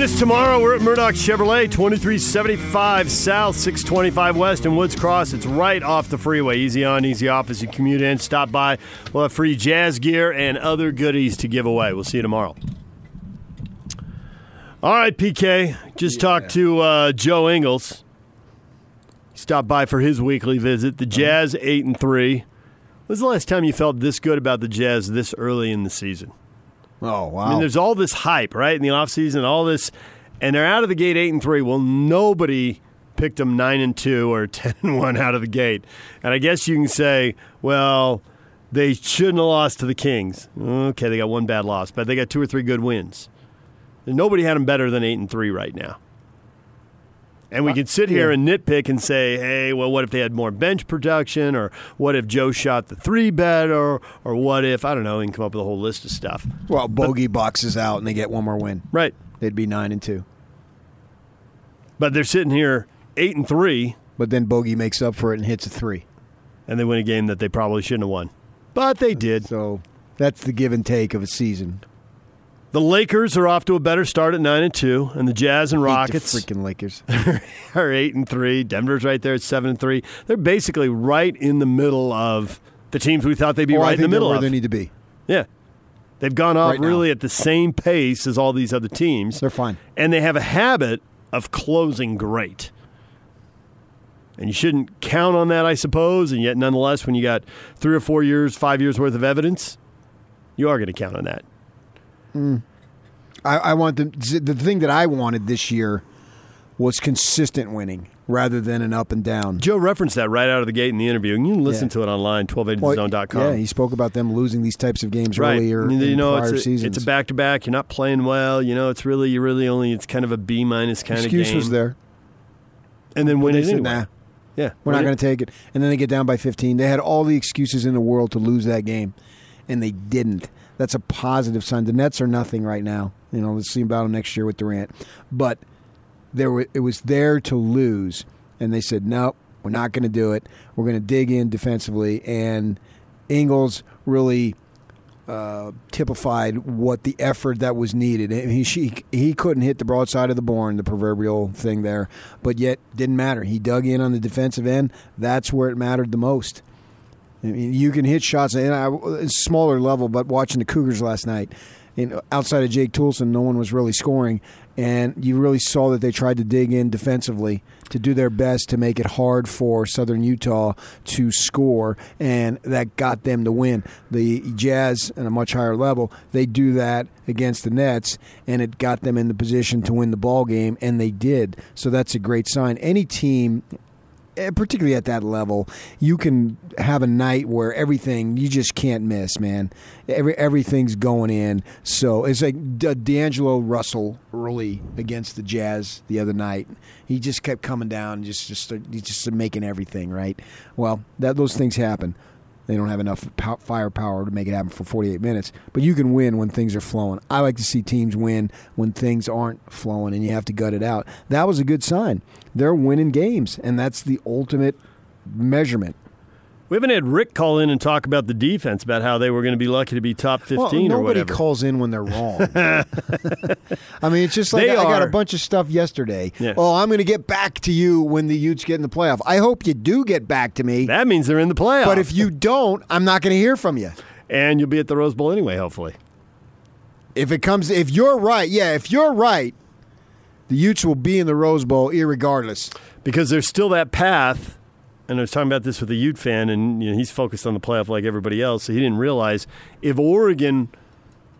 Join us tomorrow. We're at Murdoch Chevrolet, 2375 South, 625 West in Woods Cross. It's right off the freeway. Easy on, easy off as you commute in. Stop by. We'll have free jazz gear and other goodies to give away. We'll see you tomorrow. All right, PK. Just yeah. talked to uh, Joe Ingles. He stopped by for his weekly visit. The Jazz, 8 and 3. When was the last time you felt this good about the Jazz this early in the season? Oh wow! I mean, there's all this hype, right, in the offseason, all this, and they're out of the gate eight and three. Well, nobody picked them nine and two or ten and one out of the gate, and I guess you can say, well, they shouldn't have lost to the Kings. Okay, they got one bad loss, but they got two or three good wins. And nobody had them better than eight and three right now. And we uh, could sit here and nitpick and say, hey, well, what if they had more bench production? Or what if Joe shot the three better? Or what if, I don't know, and come up with a whole list of stuff. Well, Bogey but, boxes out and they get one more win. Right. They'd be nine and two. But they're sitting here eight and three. But then Bogey makes up for it and hits a three. And they win a game that they probably shouldn't have won. But they did. So that's the give and take of a season. The Lakers are off to a better start at nine and two, and the Jazz and Rockets, freaking Lakers, are eight and three. Denver's right there at seven and three. They're basically right in the middle of the teams we thought they'd be oh, right in the middle where of. they need to be. Yeah, they've gone off right really at the same pace as all these other teams. They're fine, and they have a habit of closing great. And you shouldn't count on that, I suppose. And yet, nonetheless, when you got three or four years, five years worth of evidence, you are going to count on that. Mm. I, I want the the thing that I wanted this year was consistent winning rather than an up and down. Joe referenced that right out of the gate in the interview, and you can listen yeah. to it online, 1280thezone.com. yeah, he spoke about them losing these types of games right. earlier you know, it's a, seasons. It's a back-to-back. You're not playing well. You know, it's really, you really only, it's kind of a B-minus kind Excuse of game. was there. And then win it anyway. Nah. Yeah. We're not going to take it. And then they get down by 15. They had all the excuses in the world to lose that game, and they didn't that's a positive sign. The Nets are nothing right now. You know, let's see about them next year with Durant. But there, were, it was there to lose, and they said, "No, we're not going to do it. We're going to dig in defensively." And Ingles really uh, typified what the effort that was needed. He she, he couldn't hit the broadside of the barn, the proverbial thing there, but yet didn't matter. He dug in on the defensive end. That's where it mattered the most. I mean, you can hit shots at a smaller level, but watching the Cougars last night, outside of Jake Toolson, no one was really scoring, and you really saw that they tried to dig in defensively to do their best to make it hard for Southern Utah to score, and that got them to win. The Jazz, at a much higher level, they do that against the Nets, and it got them in the position to win the ball game, and they did. So that's a great sign. Any team Eh, particularly at that level, you can have a night where everything you just can't miss, man. Every everything's going in. So it's like D'Angelo Russell early against the Jazz the other night. He just kept coming down, just just just making everything right. Well, that those things happen. They don't have enough firepower to make it happen for 48 minutes. But you can win when things are flowing. I like to see teams win when things aren't flowing and you have to gut it out. That was a good sign. They're winning games, and that's the ultimate measurement. We haven't had Rick call in and talk about the defense, about how they were going to be lucky to be top 15 well, or whatever. Nobody calls in when they're wrong. I mean, it's just like they I are. got a bunch of stuff yesterday. Yeah. Oh, I'm going to get back to you when the Utes get in the playoff. I hope you do get back to me. That means they're in the playoff. But if you don't, I'm not going to hear from you. And you'll be at the Rose Bowl anyway, hopefully. If it comes, if you're right, yeah, if you're right, the Utes will be in the Rose Bowl, regardless. Because there's still that path and I was talking about this with a Ute fan, and you know, he's focused on the playoff like everybody else, so he didn't realize if Oregon,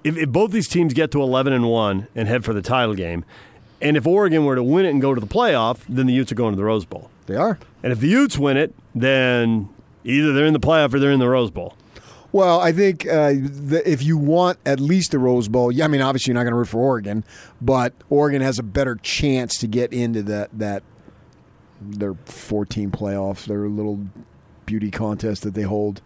if, if both these teams get to 11 and 1 and head for the title game, and if Oregon were to win it and go to the playoff, then the Utes are going to the Rose Bowl. They are. And if the Utes win it, then either they're in the playoff or they're in the Rose Bowl. Well, I think uh, the, if you want at least the Rose Bowl, yeah, I mean, obviously you're not going to root for Oregon, but Oregon has a better chance to get into that that their 14 playoff, their little beauty contest that they hold.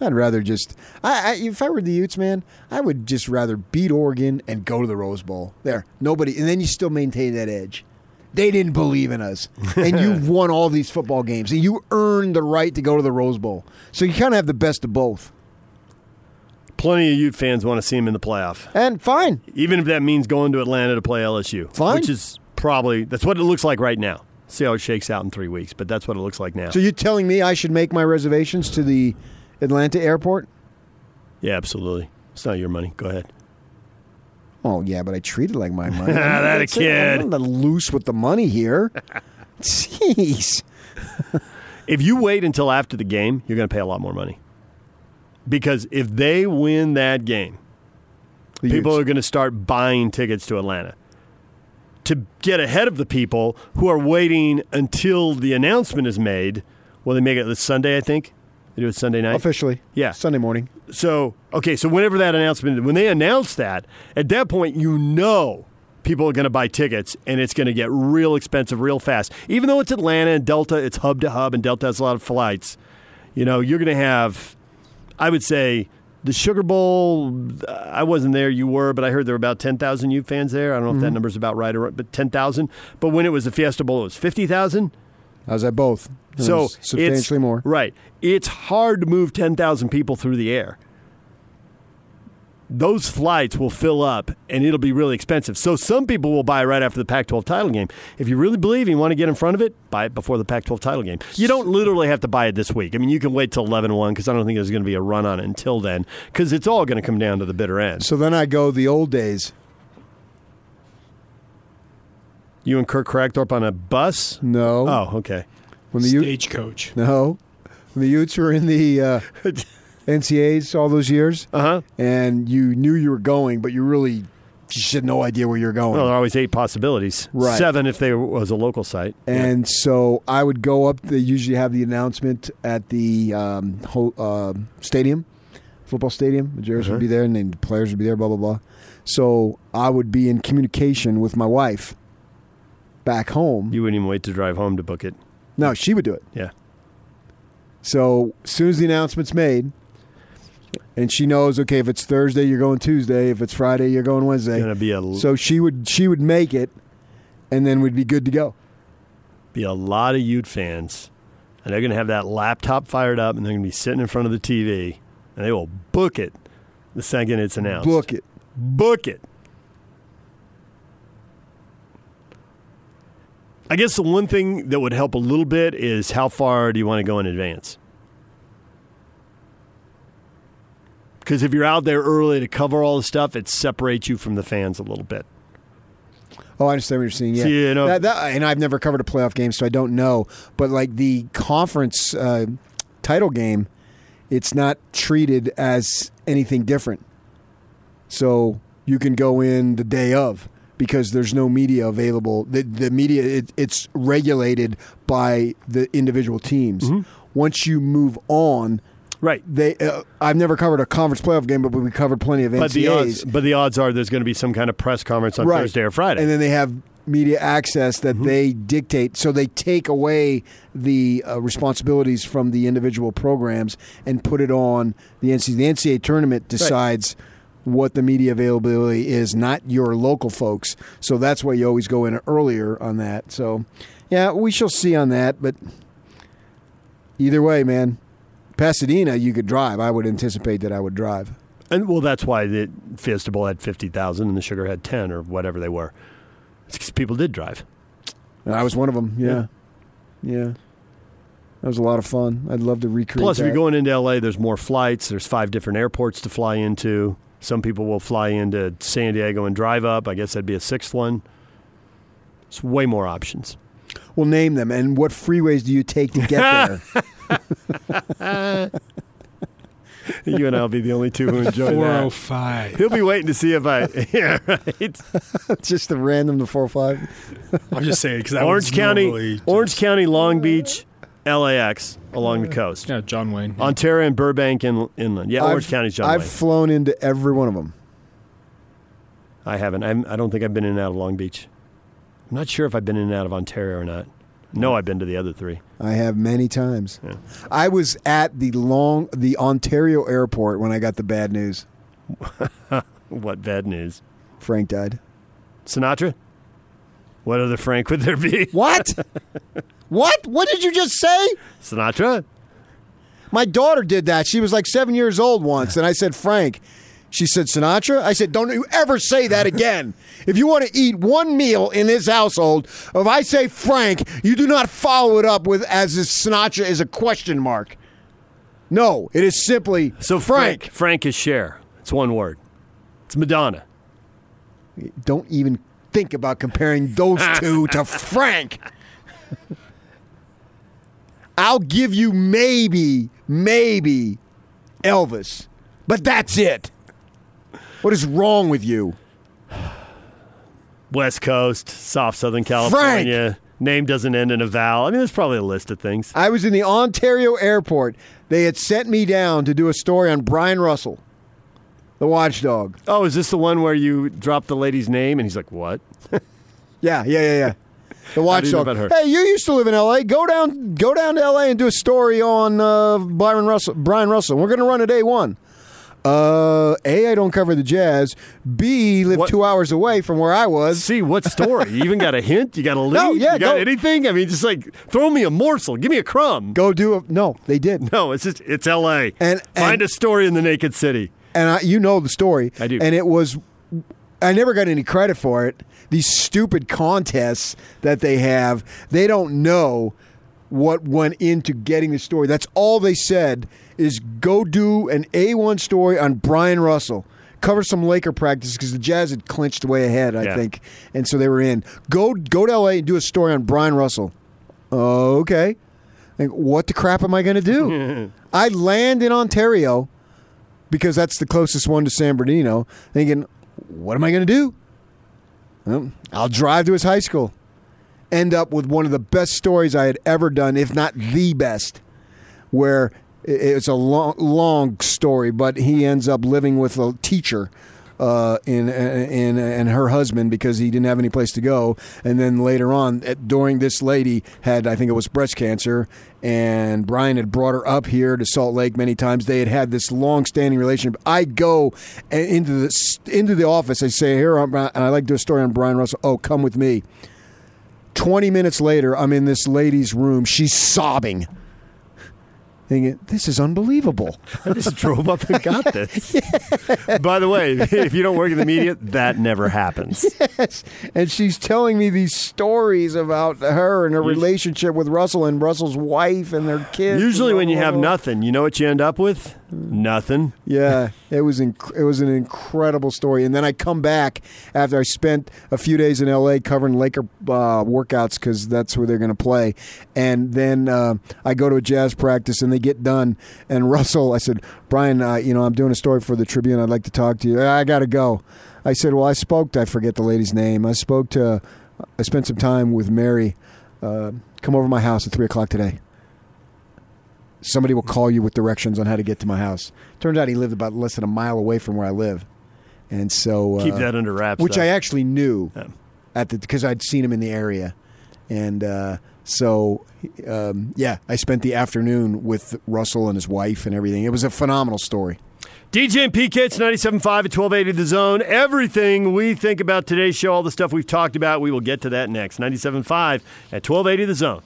I'd rather just, I, I, if I were the Utes, man, I would just rather beat Oregon and go to the Rose Bowl. There, nobody, and then you still maintain that edge. They didn't believe in us, and you've won all these football games, and you earned the right to go to the Rose Bowl. So you kind of have the best of both. plenty of Ute fans want to see him in the playoff, And fine. even if that means going to Atlanta to play LSU. Fine. which is probably that's what it looks like right now. See how it shakes out in three weeks, but that's what it looks like now. So you're telling me I should make my reservations to the Atlanta airport? yeah, absolutely. It's not your money. Go ahead. Oh yeah, but I treat it like my money. That a kid. I'm not loose with the money here. Jeez. If you wait until after the game, you're going to pay a lot more money. Because if they win that game, people are going to start buying tickets to Atlanta. To get ahead of the people who are waiting until the announcement is made, well, they make it this Sunday, I think. They do it Sunday night. officially. Yeah. Sunday morning. So, okay, so whenever that announcement, when they announce that, at that point, you know people are going to buy tickets and it's going to get real expensive real fast. Even though it's Atlanta and Delta, it's hub to hub and Delta has a lot of flights. You know, you're going to have, I would say, the Sugar Bowl. I wasn't there, you were, but I heard there were about 10,000 U fans there. I don't know if that mm-hmm. number's about right or but 10,000. But when it was the Fiesta Bowl, it was 50,000. I was at both. It So substantially it's, more. Right. It's hard to move 10,000 people through the air. Those flights will fill up and it'll be really expensive. So some people will buy right after the Pac 12 title game. If you really believe you want to get in front of it, buy it before the Pac 12 title game. You don't literally have to buy it this week. I mean, you can wait till 11 1 because I don't think there's going to be a run on it until then because it's all going to come down to the bitter end. So then I go the old days. You and Kurt Kragthorpe on a bus? No. Oh, okay. When the Ute, Stagecoach. no. When the Utes were in the uh, NCAAs all those years, Uh huh. and you knew you were going, but you really just had no idea where you're going. Well, there are always eight possibilities. Right. Seven if there was a local site. And so I would go up. They usually have the announcement at the um, ho- uh, stadium, football stadium. The Jarrets Uh-huh. would be there, and then the players would be there. Blah blah blah. So I would be in communication with my wife back home. You wouldn't even wait to drive home to book it. no, she would do it. Yeah. So as soon as the announcement's made, and she knows, okay, if it's Thursday, you're going Tuesday. If it's Friday, you're going Wednesday. To be a So she would she would make it, and then we'd be good to go. be a lot of Ute fans, and they're going to have that laptop fired up, and they're going to be sitting in front of the TV, and they will book it the second it's announced. Book it. book it. I guess the one thing that would help a little bit is how far do you want to go in advance? Because if you're out there early to cover all the stuff, it separates you from the fans a little bit. Oh, I understand what you're saying. Yeah, you know- that, that, and I've never covered a playoff game, so I don't know. But like the conference uh, title game, it's not treated as anything different. So you can go in the day of because there's no media available. The, the media it, it's regulated by the individual teams. Mm-hmm. Once you move on, Right. they uh, I've never covered a conference playoff game, but we covered plenty of But the odds, but the odds are there's going to be some kind of press conference on Right. Thursday or Friday. And then they have media access that they dictate. So they take away the uh, responsibilities from the individual programs and put it on the NCAA. The NCAA tournament decides what the media availability is, not your local folks. So that's why you always go in earlier on that. So, yeah, we shall see on that. But either way, man, Pasadena, you could drive. I would anticipate that I would drive. And well, that's why the Fiesta Bowl had fifty thousand and the Sugar had ten or whatever they were. It's because people did drive. And I was one of them. Yeah. yeah. That was a lot of fun. I'd love to recreate Plus, if you're going into LA, there's more flights. There's five different airports to fly into. Some people will fly into San Diego and drive up. I guess that'd be a sixth one. It's way more options. We'll name them. And what freeways do you take to get there? You and I'll be the only two who enjoy that. 405. He'll be waiting to see if I. Yeah, right. Just the random, the 4 5. I'm just saying because Orange County, Orange County, Long Beach, LAX along the coast. Yeah, John Wayne. Yeah. Ontario and Burbank in, inland. Yeah, Orange I've, County's John I've Wayne. flown into every one of them. I haven't. I'm, I don't think I've been in and out of Long Beach. I'm not sure if I've been in and out of Ontario or not. No, I've been to the other three. I have many times. Yeah. I was at the long, the Ontario airport when I got the bad news. What bad news? Frank died. Sinatra? What other Frank would there be? What? what? What did you just say? Sinatra? My daughter did that. She was like seven years old once, and I said, Frank. She said, Sinatra? I said, don't you ever say that again. if you want to eat one meal in this household, if I say Frank, you do not follow it up with as if Sinatra is a question mark. No, it is simply So Frank. Frank, Frank is Cher. It's one word. It's Madonna. Don't even think about comparing those two to Frank. I'll give you maybe, maybe Elvis, but that's it. What is wrong with you? West Coast, soft Southern California. Name doesn't end in a vowel. I mean, there's probably a list of things. I was in the Ontario airport. They had sent me down to do a story on Bryon Russell, the watchdog. Oh, is this the one where you drop the lady's name and he's like, "What?" Yeah, yeah, yeah, yeah. The know watchdog. about her. Hey, you used to live in L.A. Go down, go down to L.A. and do a story on uh, Byron Russell, Bryon Russell. We're going to run it day one. Uh, A, I don't cover the Jazz. B, live What- two hours away from where I was. See what story? You even got a hint? You got a lead? No, yeah, you got go- anything? I mean, just like throw me a morsel, give me a crumb. Go do a no. They did, No, it's just it's L.A. And- find and- a story in the naked city. and I, you know the story. I do. And it was, I never got any credit for it. These stupid contests that they have, they don't know what went into getting the story. That's all they said is go do an A1 story on Bryon Russell. Cover some Laker practice because the Jazz had clinched way ahead, I Yeah. think, and so they were in. Go go to LA and do a story on Bryon Russell. Okay, like, what the crap am I going to do? I land in Ontario because that's the closest one to San Bernardino. Thinking, what am I going to do? Well, I'll drive to his high school. End up with one of the best stories I had ever done, if not the best, where it's a long, long story, but he ends up living with a teacher. Uh, in uh, in uh, and her husband because he didn't have any place to go, and then later on, at- during this lady had I think it was breast cancer, and Bryon had brought her up here to Salt Lake many times. They had had this long-standing relationship. I go into the into the office. I say, "Here, I'm, and I like to do a story on Bryon Russell. Oh, come with me." 20 minutes later, I'm in this lady's room. She's sobbing. Thinking, this is unbelievable. I just drove up and got this. By the way, if you don't work in the media, that never happens. Yes. And she's telling me these stories about her and her relationship with Russell and Russell's wife and their kids. Usually, when you have nothing, you know what you end up with? Nothing. Yeah, it was inc- it was an incredible story. And then I come back after I spent a few days in L.A. covering Laker uh, workouts because that's where they're going to play. And then uh, I go to a jazz practice and they get done. And Russell, I said, Bryon, uh, you know, I'm doing a story for the Tribune. I'd like to talk to you. I got to go. I said, well, I spoke. To, I forget the lady's name. I spoke to. I spent some time with Mary. Uh, come over my house at three o'clock today somebody will call you with directions on how to get to my house. Turns out he lived about less than a mile away from where I live, and so uh, Keep that under wraps. which though. I actually knew Yeah. at the because I'd seen him in the area, and uh, so um, yeah, I spent the afternoon with Russell and his wife and everything. It was a phenomenal story. DJ and PK, it's 97.5 at 1280 The Zone. Everything we think about today's show, all the stuff we've talked about, we will get to that next. 97.5 at 1280 The Zone.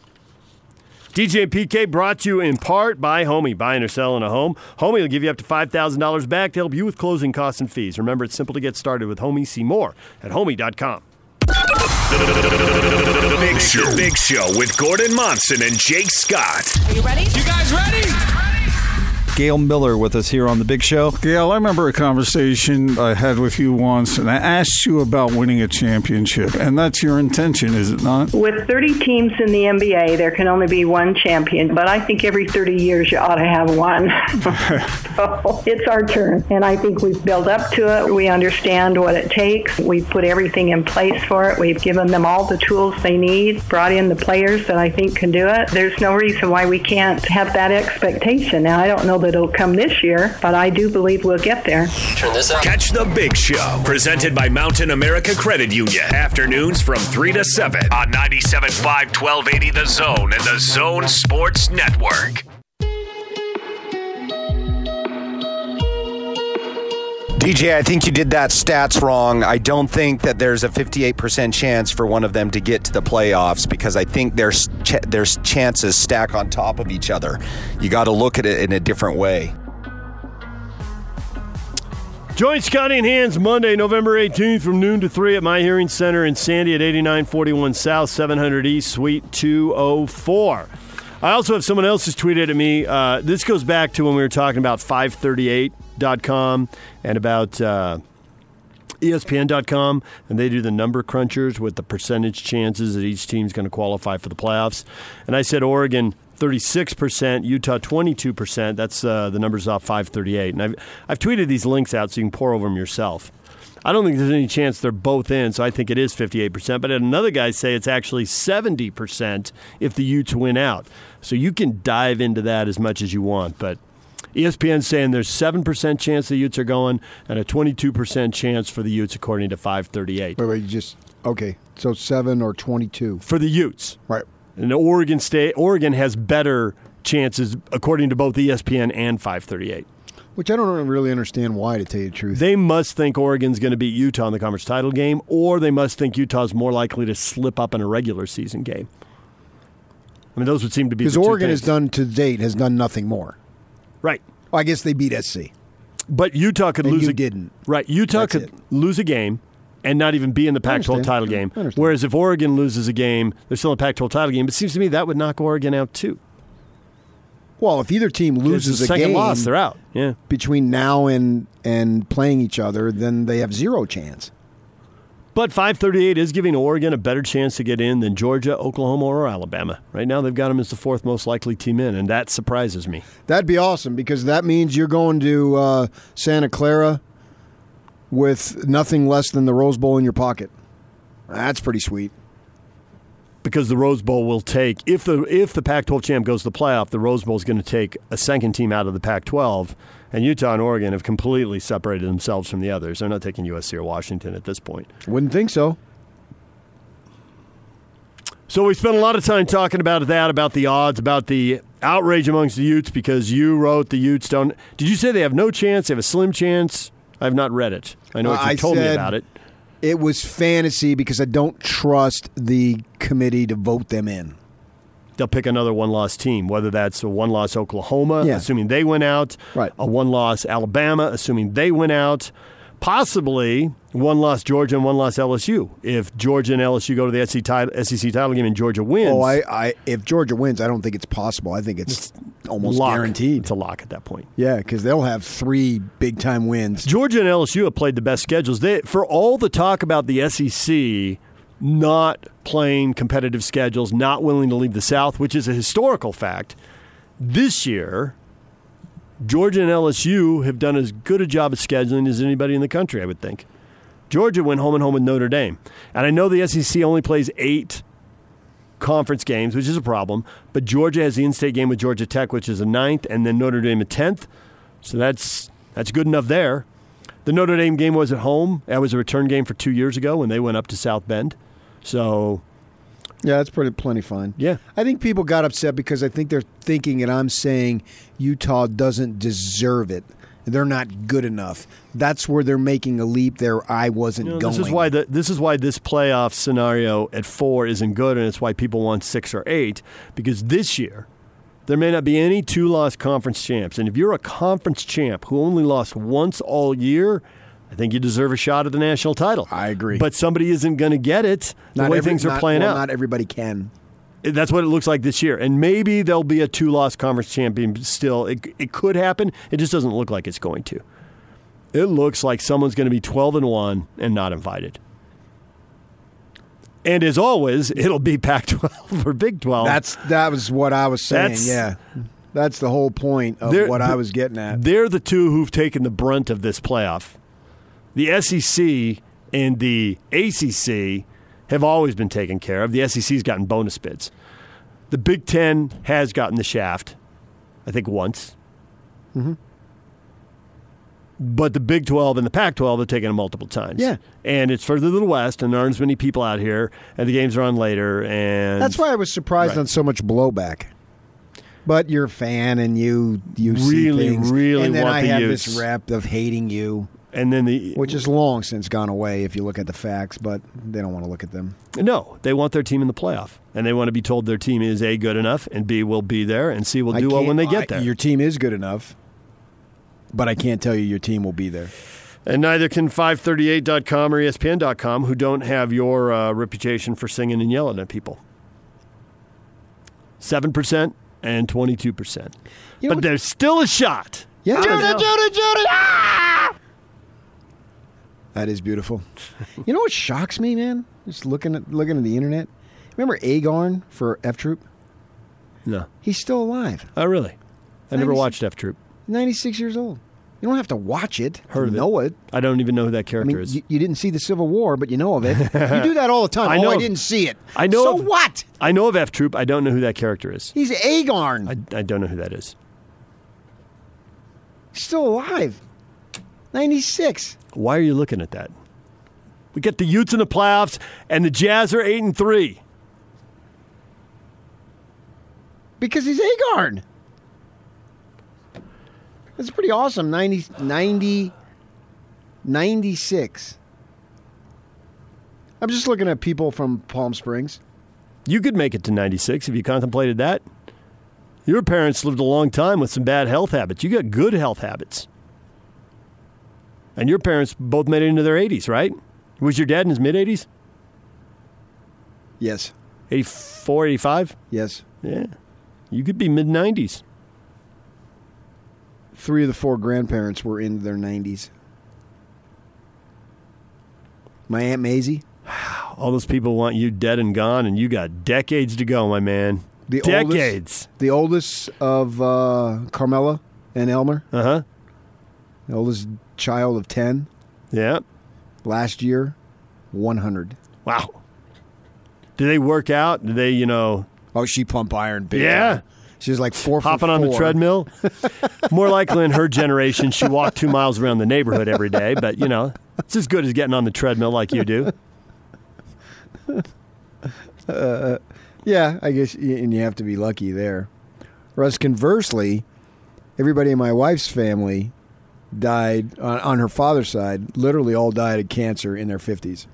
DJ and PK brought to you in part by Homie. Buying or selling a home. Homie will give you up to $5,000 back to help you with closing costs and fees. Remember, it's simple to get started with Homie. See more at homie.com. The Big Show. The Big Show with Gordon Monson and Jake Scott. Are you ready? You guys ready? Gail Miller with us here on the Big Show. Gail, I remember a conversation I had with you once, and I asked you about winning a championship, and that's your intention, is it not? With 30 teams in the NBA, there can only be one champion, but I think every 30 years you ought to have one. so it's our turn, and I think we've built up to it. We understand what it takes. We've put everything in place for it. We've given them all the tools they need, brought in the players that I think can do it. There's no reason why we can't have that expectation. Now, I don't know that it'll come this year, but I do believe we'll get there. Catch the Big Show. Presented by Mountain America Credit Union. Afternoons from 3 to 7 on 97.5 1280 The Zone and The Zone Sports Network. DJ, I think you did that stats wrong. I don't think that there's a 58% chance for one of them to get to the playoffs because I think there's ch- there's chances stack on top of each other. You got to look at it in a different way. Join Scotty and Hands Monday, November 18th from noon to 3 at My Hearing Center in Sandy at 8941 South, 700 East, Suite 204. I also have someone else who's tweeted at me. Uh, this goes back to when we were talking about 538.com and about uh, E ESPN.com, and they do the number crunchers with the percentage chances that each team's going to qualify for the playoffs. And I said Oregon 36%, Utah 22%. That's uh, the numbers off 538. And I've, I've tweeted these links out so you can pour over them yourself. I don't think there's any chance they're both in, so I think it is 58%. But another guy say it's actually 70% if the Utes win out. So you can dive into that as much as you want. But E ESPN's saying there's 7% chance the Utes are going and a 22% chance for the Utes, according to 538. Wait, wait, you just okay. So seven or twenty-two, For the Utes. right? And Oregon State, Oregon has better chances, according to both ESPN and 538. Which I don't really understand why, to tell you the truth. They must think Oregon's going to beat Utah in the conference title game, or they must think Utah's more likely to slip up in a regular season game. I mean, those would seem to be Because the two Oregon has done to date has done nothing more. Right. Well, I guess they beat SC. But Utah could And lose. you a, didn't. Right. Utah That's could it. lose a game and not even be in the Pac-12 title game. Whereas if Oregon loses a game, they're still in the Pac-12 title game. But it seems to me that would knock Oregon out too. Well, if either team loses a second game loss, they're out. Yeah. between now and and playing each other, then they have zero chance. But 538 is giving Oregon a better chance to get in than Georgia, Oklahoma, or Alabama. Right now, they've got them as the fourth most likely team in, and that surprises me. That'd be awesome because that means you're going to uh, Santa Clara with nothing less than the Rose Bowl in your pocket. That's pretty sweet. Because the Rose Bowl will take if the if the Pac-12 champ goes to the playoff, the Rose Bowl is going to take a second team out of the Pac-12, and Utah and Oregon have completely separated themselves from the others. They're not taking USC or Washington at this point. Wouldn't think so. So we spent a lot of time talking about that, about the odds, about the outrage amongst the Utes because you wrote the Utes don't. Did you say they have no chance? They have a slim chance. I have not read it. I know what you told me about it. It was fantasy because I don't trust the committee to vote them in. They'll pick another one-loss team, whether that's a one-loss Oklahoma, Yeah. assuming they went out, Right. a one-loss Alabama, assuming they went out, possibly one-loss Georgia and one-loss LSU. If Georgia and LSU go to the SEC title, SEC title game and Georgia wins, Oh, I, I if Georgia wins, I don't think it's possible. I think it's almost lock. guaranteed. It's a lock at that point. Yeah, because they'll have three big time wins. Georgia and LSU have played the best schedules. They, for all the talk about the SEC not playing competitive schedules, not willing to leave the South, which is a historical fact, this year, Georgia and LSU have done as good a job of scheduling as anybody in the country, I would think. Georgia went home and home with Notre Dame. And I know the SEC only plays eight conference games, which is a problem, but Georgia has the in state game with Georgia Tech, which is a ninth, and then Notre Dame a tenth. So that's that's good enough there. The Notre Dame game was at home. That was a return game for two years ago when they went up to South Bend. So Yeah, that's pretty plenty fine. Yeah. I think people got upset because I think they're thinking and I'm saying Utah doesn't deserve it. They're not good enough. That's where they're making a leap there I wasn't you know, going. this is why the, this is why this playoff scenario at four isn't good, and it's why people want six or eight because this year there may not be any two loss conference champs, and if you're a conference champ who only lost once all year. I think you deserve a shot at the national title. I agree. But somebody isn't going to get it the not way every- things are not- playing well, out. Not everybody can. That's what it looks like this year. And maybe there'll be a two loss conference champion still. It, it could happen. It just doesn't look like it's going to. It looks like someone's going to be 12 and 1 and not invited. And as always, it'll be Pac 12 or Big 12. That's that was what I was saying. That's- yeah, that's the whole point of what I was getting at. They're the two who've taken the brunt of this playoff. The SEC and the ACC have always been taken care of. The SEC's gotten bonus bids. The Big Ten has gotten the shaft, I think once. Mm-hmm. But the Big 12 and the Pac 12 have taken it multiple times. Yeah. And it's further to the West, and there aren't as many people out here, and the games are on later. And That's why I was surprised Right. on so much blowback. But you're a fan, and you you see Really, things, really and then want I the have Utes. this rep of hating you. And then the which is long since gone away if you look at the facts, but they don't want to look at them. no, they want their team in the playoff, and they want to be told their team is a good enough, and b will be there, and c will do well when they get there. Your team is good enough, but I can't tell you your team will be there. And neither can 538.com or ESPN.com, who don't have your uh, reputation for singing and yelling at people. 7% and 22%. You know but there's still a shot. Yeah, Judy, Judy, Judy! Ah! That is beautiful. you know what shocks me, man? Just looking at looking at the internet. Remember Agarn for F Troop? No. He's still alive. Oh, really? I never watched F Troop. 96 years old. You don't have to watch it. Heard to of it. know it. I don't even know who that I character mean, is. you, you didn't see the Civil War, but you know of it. you do that all the time. I oh, know I didn't see it. I know So of- what? I know of F Troop. I don't know who that character is. He's Agarn. I, I don't know who that is. He's still alive. 96. Why are you looking at that? We get the Utes in the playoffs, and the Jazz are 8 and 3. Because he's Agarn. That's pretty awesome. 90, 90, 96. I'm just looking at people from Palm Springs. You could make it to 96 if you contemplated that. Your parents lived a long time with some bad health habits. You got good health habits. And your parents both made it into their 80s, right? Was your dad in his mid 80s? Yes. 84, 85? Yes. Yeah. You could be mid 90s. Three of the four grandparents were in their 90s. My Aunt Maisie, All those people want you dead and gone, and you got decades to go, my man. The decades. the oldest of uh, Carmela and Elmer, Uh huh. The oldest child of 10, Yeah. last year, 100. Wow. Do they work out? Do they, you know, Oh, she pump iron big. Yeah. time. She was like four hopping for on the treadmill? More likely in her generation, she walked two miles around the neighborhood every day, but, you know, it's as good as getting on the treadmill like you do. Yeah, I guess, and you have to be lucky there. Whereas conversely, everybody in my wife's family died on, on her father's side. Literally, all died of cancer in their fifties.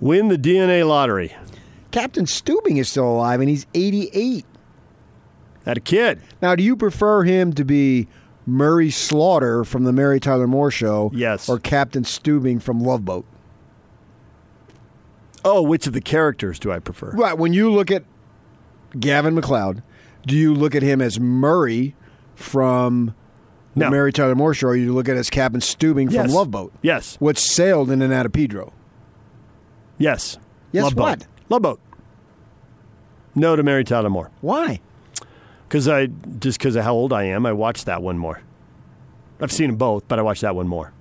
Win the DNA lottery. Captain Stubing is still alive, and he's eighty-eight. Had a kid. Now, do you prefer him to be Murray Slaughter from the Mary Tyler Moore Show, Yes. or Captain Stubing from Love Boat? Oh, which of the characters do I prefer? Right. When you look at Gavin MacLeod, do you look at him as Murray from No. Mary Tyler Moore Show, you look at as Captain Stubing Yes. from Love Boat, Yes. which sailed in and out of Pedro? Yes. Yes, Love what? Boat. Love Boat. No to Mary Tyler Moore. Why? Because I just because of how old I am, I watched that one more. I've seen them both, but I watched that one more.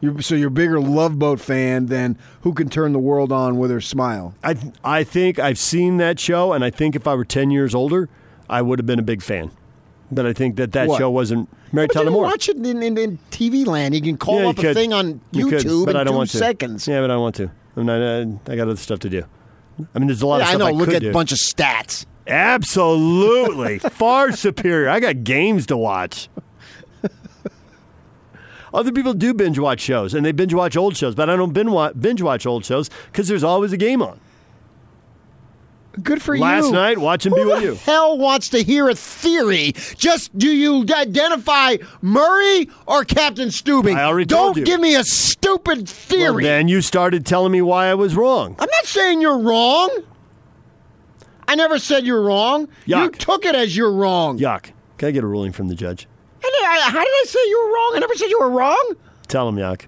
You're, so you're a bigger Love Boat fan than Who Can Turn the World On with Her Smile. I I think I've seen that show, and I think if I were ten years older, I would have been a big fan. But I think that that What? show wasn't Mary But you Tyler can Moore. watch it in, in, in TV land. You can call Yeah, you up a could. thing on You YouTube could, but in I don't two want to. seconds. Yeah, but I don't want to. I'm not, I got other stuff to do. I mean, there's a lot Yeah, of I stuff know. I look could at do. a bunch of stats. Absolutely. Far superior. I got games to watch. Other people do binge watch shows, and they binge watch old shows, but I don't binge watch old shows because there's always a game on. Good for you. Last night, watching Who the BYU. hell wants to hear a theory? Just do you identify Murray or Captain Stubing? I already Don't told you. give me a stupid Well, theory. then you started telling me why I was wrong. I'm not saying you're wrong. I never said you're wrong. You took it as you're wrong. Yuck. Can I get a ruling from the judge? I- How did I say you were wrong? I never said you were wrong. Tell him, Yuck.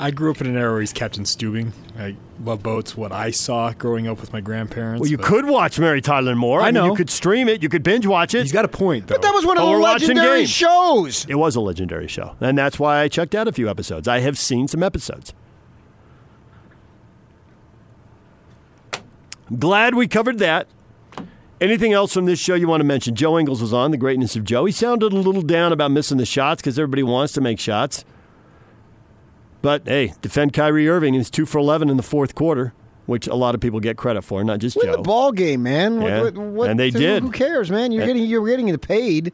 I grew up in an era where he's Captain Stubing. I love boats. What I saw growing up with my grandparents. Well, you but could watch Mary Tyler Moore. I mean, know. You could stream it. You could binge watch it. He's got a point, though. But that was one of Oh, the we're legendary shows. It was a legendary show, and that's why I checked out a few episodes. I have seen some episodes. Glad we covered that. Anything else from this show you want to mention? Joe Ingles was on The Greatness of Joe. He sounded a little down about missing the shots because everybody wants to make shots. But hey, defend Kyrie Irving. He's two for 11 in the fourth quarter, which a lot of people get credit for, not just Win Joe. the ball game, man. Yeah. what- what- And they did. Who cares, man? You're And- getting you're getting paid.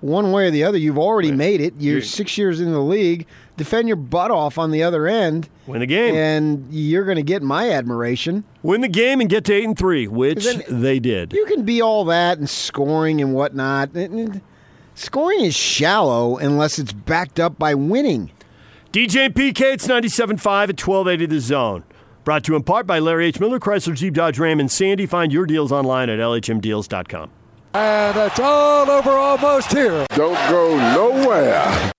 one way or the other. You've already made it. You're You're- six years in the league. Defend your butt off on the other end, Win the game. and you're going to get my admiration. Win the game and get to eight and three, which they did. You can be all that and scoring and whatnot. Scoring is shallow unless it's backed up by winning. DJ and PK, it's 97.5 at 1280 The Zone. Brought to you in part by Larry H. Miller, Chrysler, Jeep, Dodge, Ram, and Sandy. Find your deals online at lhmdeals.com. And it's all over almost here. Don't go nowhere.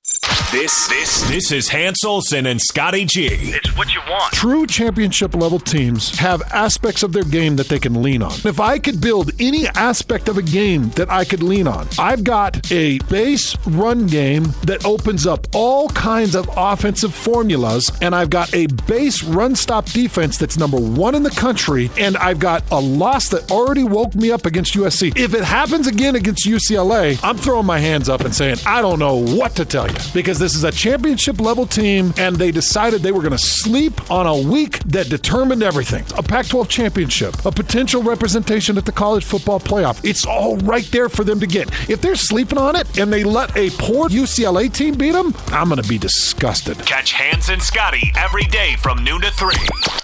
This this this is Hans Olsen and Scotty G. It's what you want. True championship level teams have aspects of their game that they can lean on. If I could build any aspect of a game that I could lean on, I've got a base run game that opens up all kinds of offensive formulas, and I've got a base run stop defense that's number one in the country, and I've got a loss that already woke me up against USC. If it happens again against UCLA, I'm throwing my hands up and saying, I don't know what to tell you because this is a championship level team, and they decided they were going to sleep on a week that determined everything. A Pac 12 championship, a potential representation at the college football playoff. It's all right there for them to get. If they're sleeping on it and they let a poor UCLA team beat them, I'm going to be disgusted. Catch Hans and Scotty every day from noon to 3.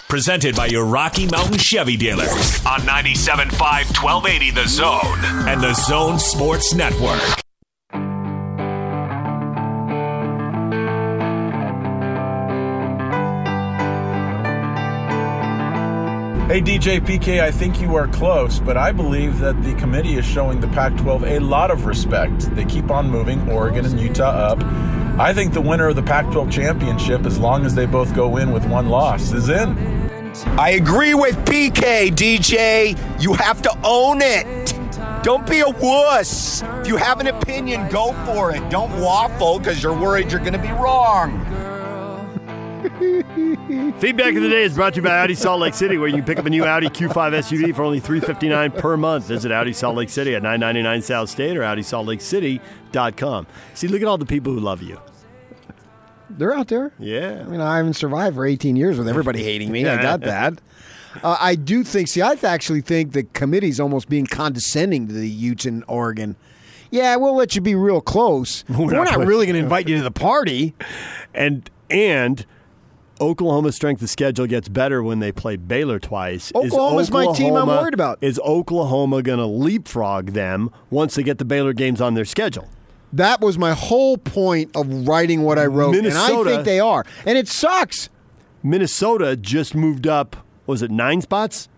Presented by your Rocky Mountain Chevy dealers on 97.5 1280 The Zone and The Zone Sports Network. Hey, DJ PK, I think you are close, but I believe that the committee is showing the Pac 12 a lot of respect. They keep on moving Oregon and Utah up. I think the winner of the Pac 12 championship, as long as they both go in with one loss, is in. I agree with PK, DJ. You have to own it. Don't be a wuss. If you have an opinion, go for it. Don't waffle because you're worried you're going to be wrong. Feedback of the day is brought to you by Audi Salt Lake City, where you can pick up a new Audi Q5 SUV for only 359 per month. Visit Audi Salt Lake City at 999 South State or AudiSaltLakeCity.com. See, look at all the people who love you. They're out there. Yeah. I mean, I haven't survived for 18 years with everybody hating me. I got that. Uh, I do think. See, I actually think the committee's almost being condescending to the Utes in Oregon. Yeah, we'll let you be real close. We're, not not, really going to invite you to the party. And and Oklahoma's strength of schedule gets better when they play Baylor twice. Is Oklahoma's my team I'm Oklahoma- worried about. Is Oklahoma going to leapfrog them once they get the Baylor games on their schedule? That was my whole point of writing what I wrote, and I Minnesota- think they are. And it sucks. Minnesota just moved up. Was it nine spots?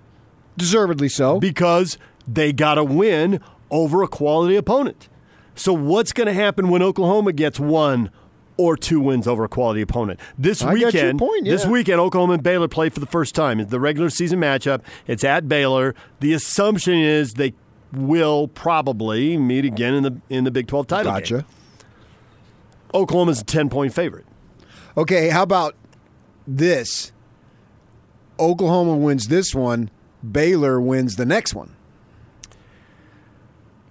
Deservedly so. Because they got a win over a quality opponent. So what's going to happen when Oklahoma gets one or two wins over a quality opponent? This I weekend, point, this weekend, Oklahoma and Baylor play for the first time. It's the regular season matchup. It's at Baylor. The assumption is they will probably meet again in the in the Big Twelve title Gotcha. game. Oklahoma's a ten point favorite. Okay, how about this? Oklahoma wins this one. Baylor wins the next one.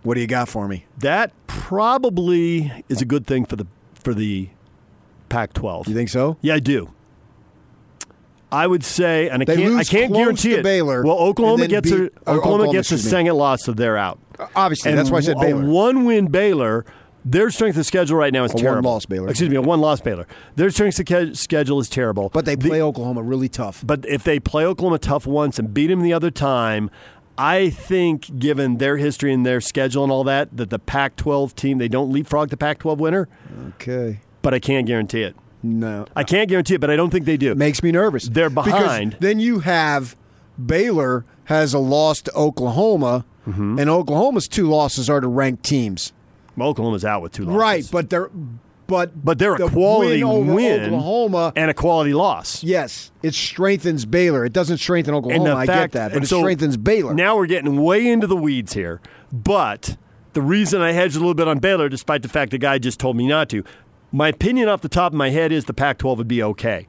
What do you got for me? That probably is a good thing for the for the Pac-12. You think so? Yeah, I do. I would say, and I They can't, I can't guarantee it. Baylor, well, Oklahoma gets beat- a Oklahoma, Oklahoma, gets a excuse me. second loss, so they're out. Obviously, And that's why I said a Baylor. one-win Baylor. Their strength of schedule right now is A terrible. one-loss Baylor. Excuse me, a one-loss Baylor. Their strength of schedule is terrible. But they The- play Oklahoma really tough. but if they play Oklahoma tough once and beat them the other time, I think, given their history and their schedule and all that, that the Pac-12 team they don't leapfrog the Pac-12 winner. Okay. But I can't guarantee it. No. I can't guarantee it, but I don't think they do. Makes me nervous. They're Because behind. then you have Baylor has a loss to Oklahoma, Mm-hmm. and Oklahoma's two losses are to ranked teams. Well, Oklahoma's out with two losses. Right, but they're but But they're a the quality win win Oklahoma. and a quality loss. Yes, it strengthens Baylor. It doesn't strengthen Oklahoma. I get that, but and it so strengthens Baylor. Now we're getting way into the weeds here. But the reason I hedged a little bit on Baylor, despite the fact the guy just told me not to, my opinion off the top of my head is the Pac 12 would be okay.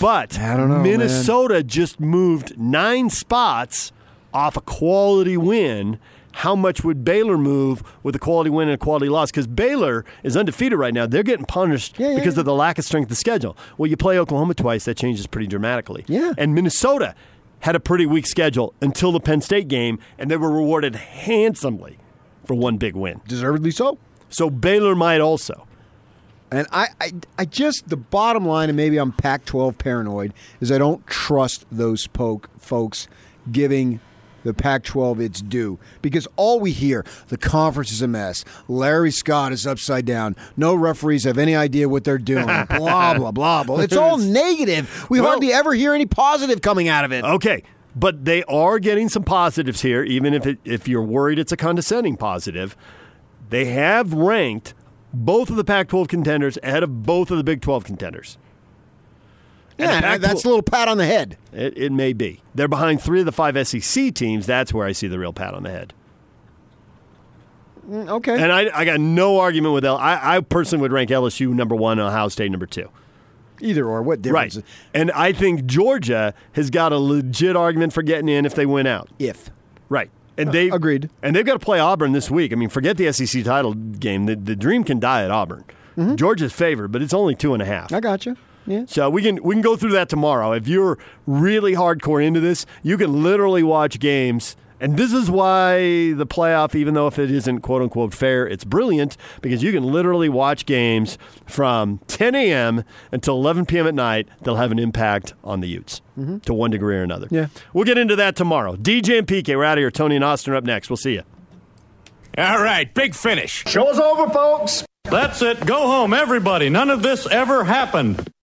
But know, man. Minnesota just moved nine spots off a quality win. How much would Baylor move with a quality win and a quality loss? Because Baylor is undefeated right now. They're getting punished Yeah, yeah, because yeah. of the lack of strength of schedule. Well, you play Oklahoma twice, that changes pretty dramatically. Yeah. And Minnesota had a pretty weak schedule until the Penn State game, and they were rewarded handsomely for one big win. Deservedly so. So Baylor might also. And I, I, I just the bottom line, and maybe I'm Pac-12 paranoid, is I don't trust those poke folks giving the Pac-12 its due because all we hear the conference is a mess. Larry Scott is upside down. No referees have any idea what they're doing. blah blah blah blah. It's all negative. We Well- hardly ever hear any positive coming out of it. Okay, but they are getting some positives here, even if it, if you're worried it's a condescending positive. They have ranked both of the Pac-12 contenders ahead of both of the Big 12 contenders. Yeah, Pac-12 that's a little pat on the head. It, it may be. They're behind three of the five SEC teams. That's where I see the real pat on the head. Mm, Okay. And I, I got no argument with L. I, I personally would rank LSU number one Ohio State number two. Either or, what difference? Right. And I think Georgia has got a legit argument for getting in if they win out. If. Right. And they agreed. And they've got to play Auburn this week. I mean, forget the SEC title game. The, the dream can die at Auburn. Georgia's favored, but it's only two and a half. Mm-hmm. I got you. Yeah. So we can we can go through that tomorrow. If you're really hardcore into this, you can literally watch games. And this is why the playoff, even though if it isn't quote unquote fair, it's brilliant because you can literally watch games from 10 a.m. until 11 p.m. at night. They'll have an impact on the Utes mm-hmm. to one degree or another. Yeah. We'll get into that tomorrow. DJ and PK, we're out of here. Tony and Austin are up next. We'll see you. All right, big finish. Show's over, folks. That's it. Go home, everybody. None of this ever happened.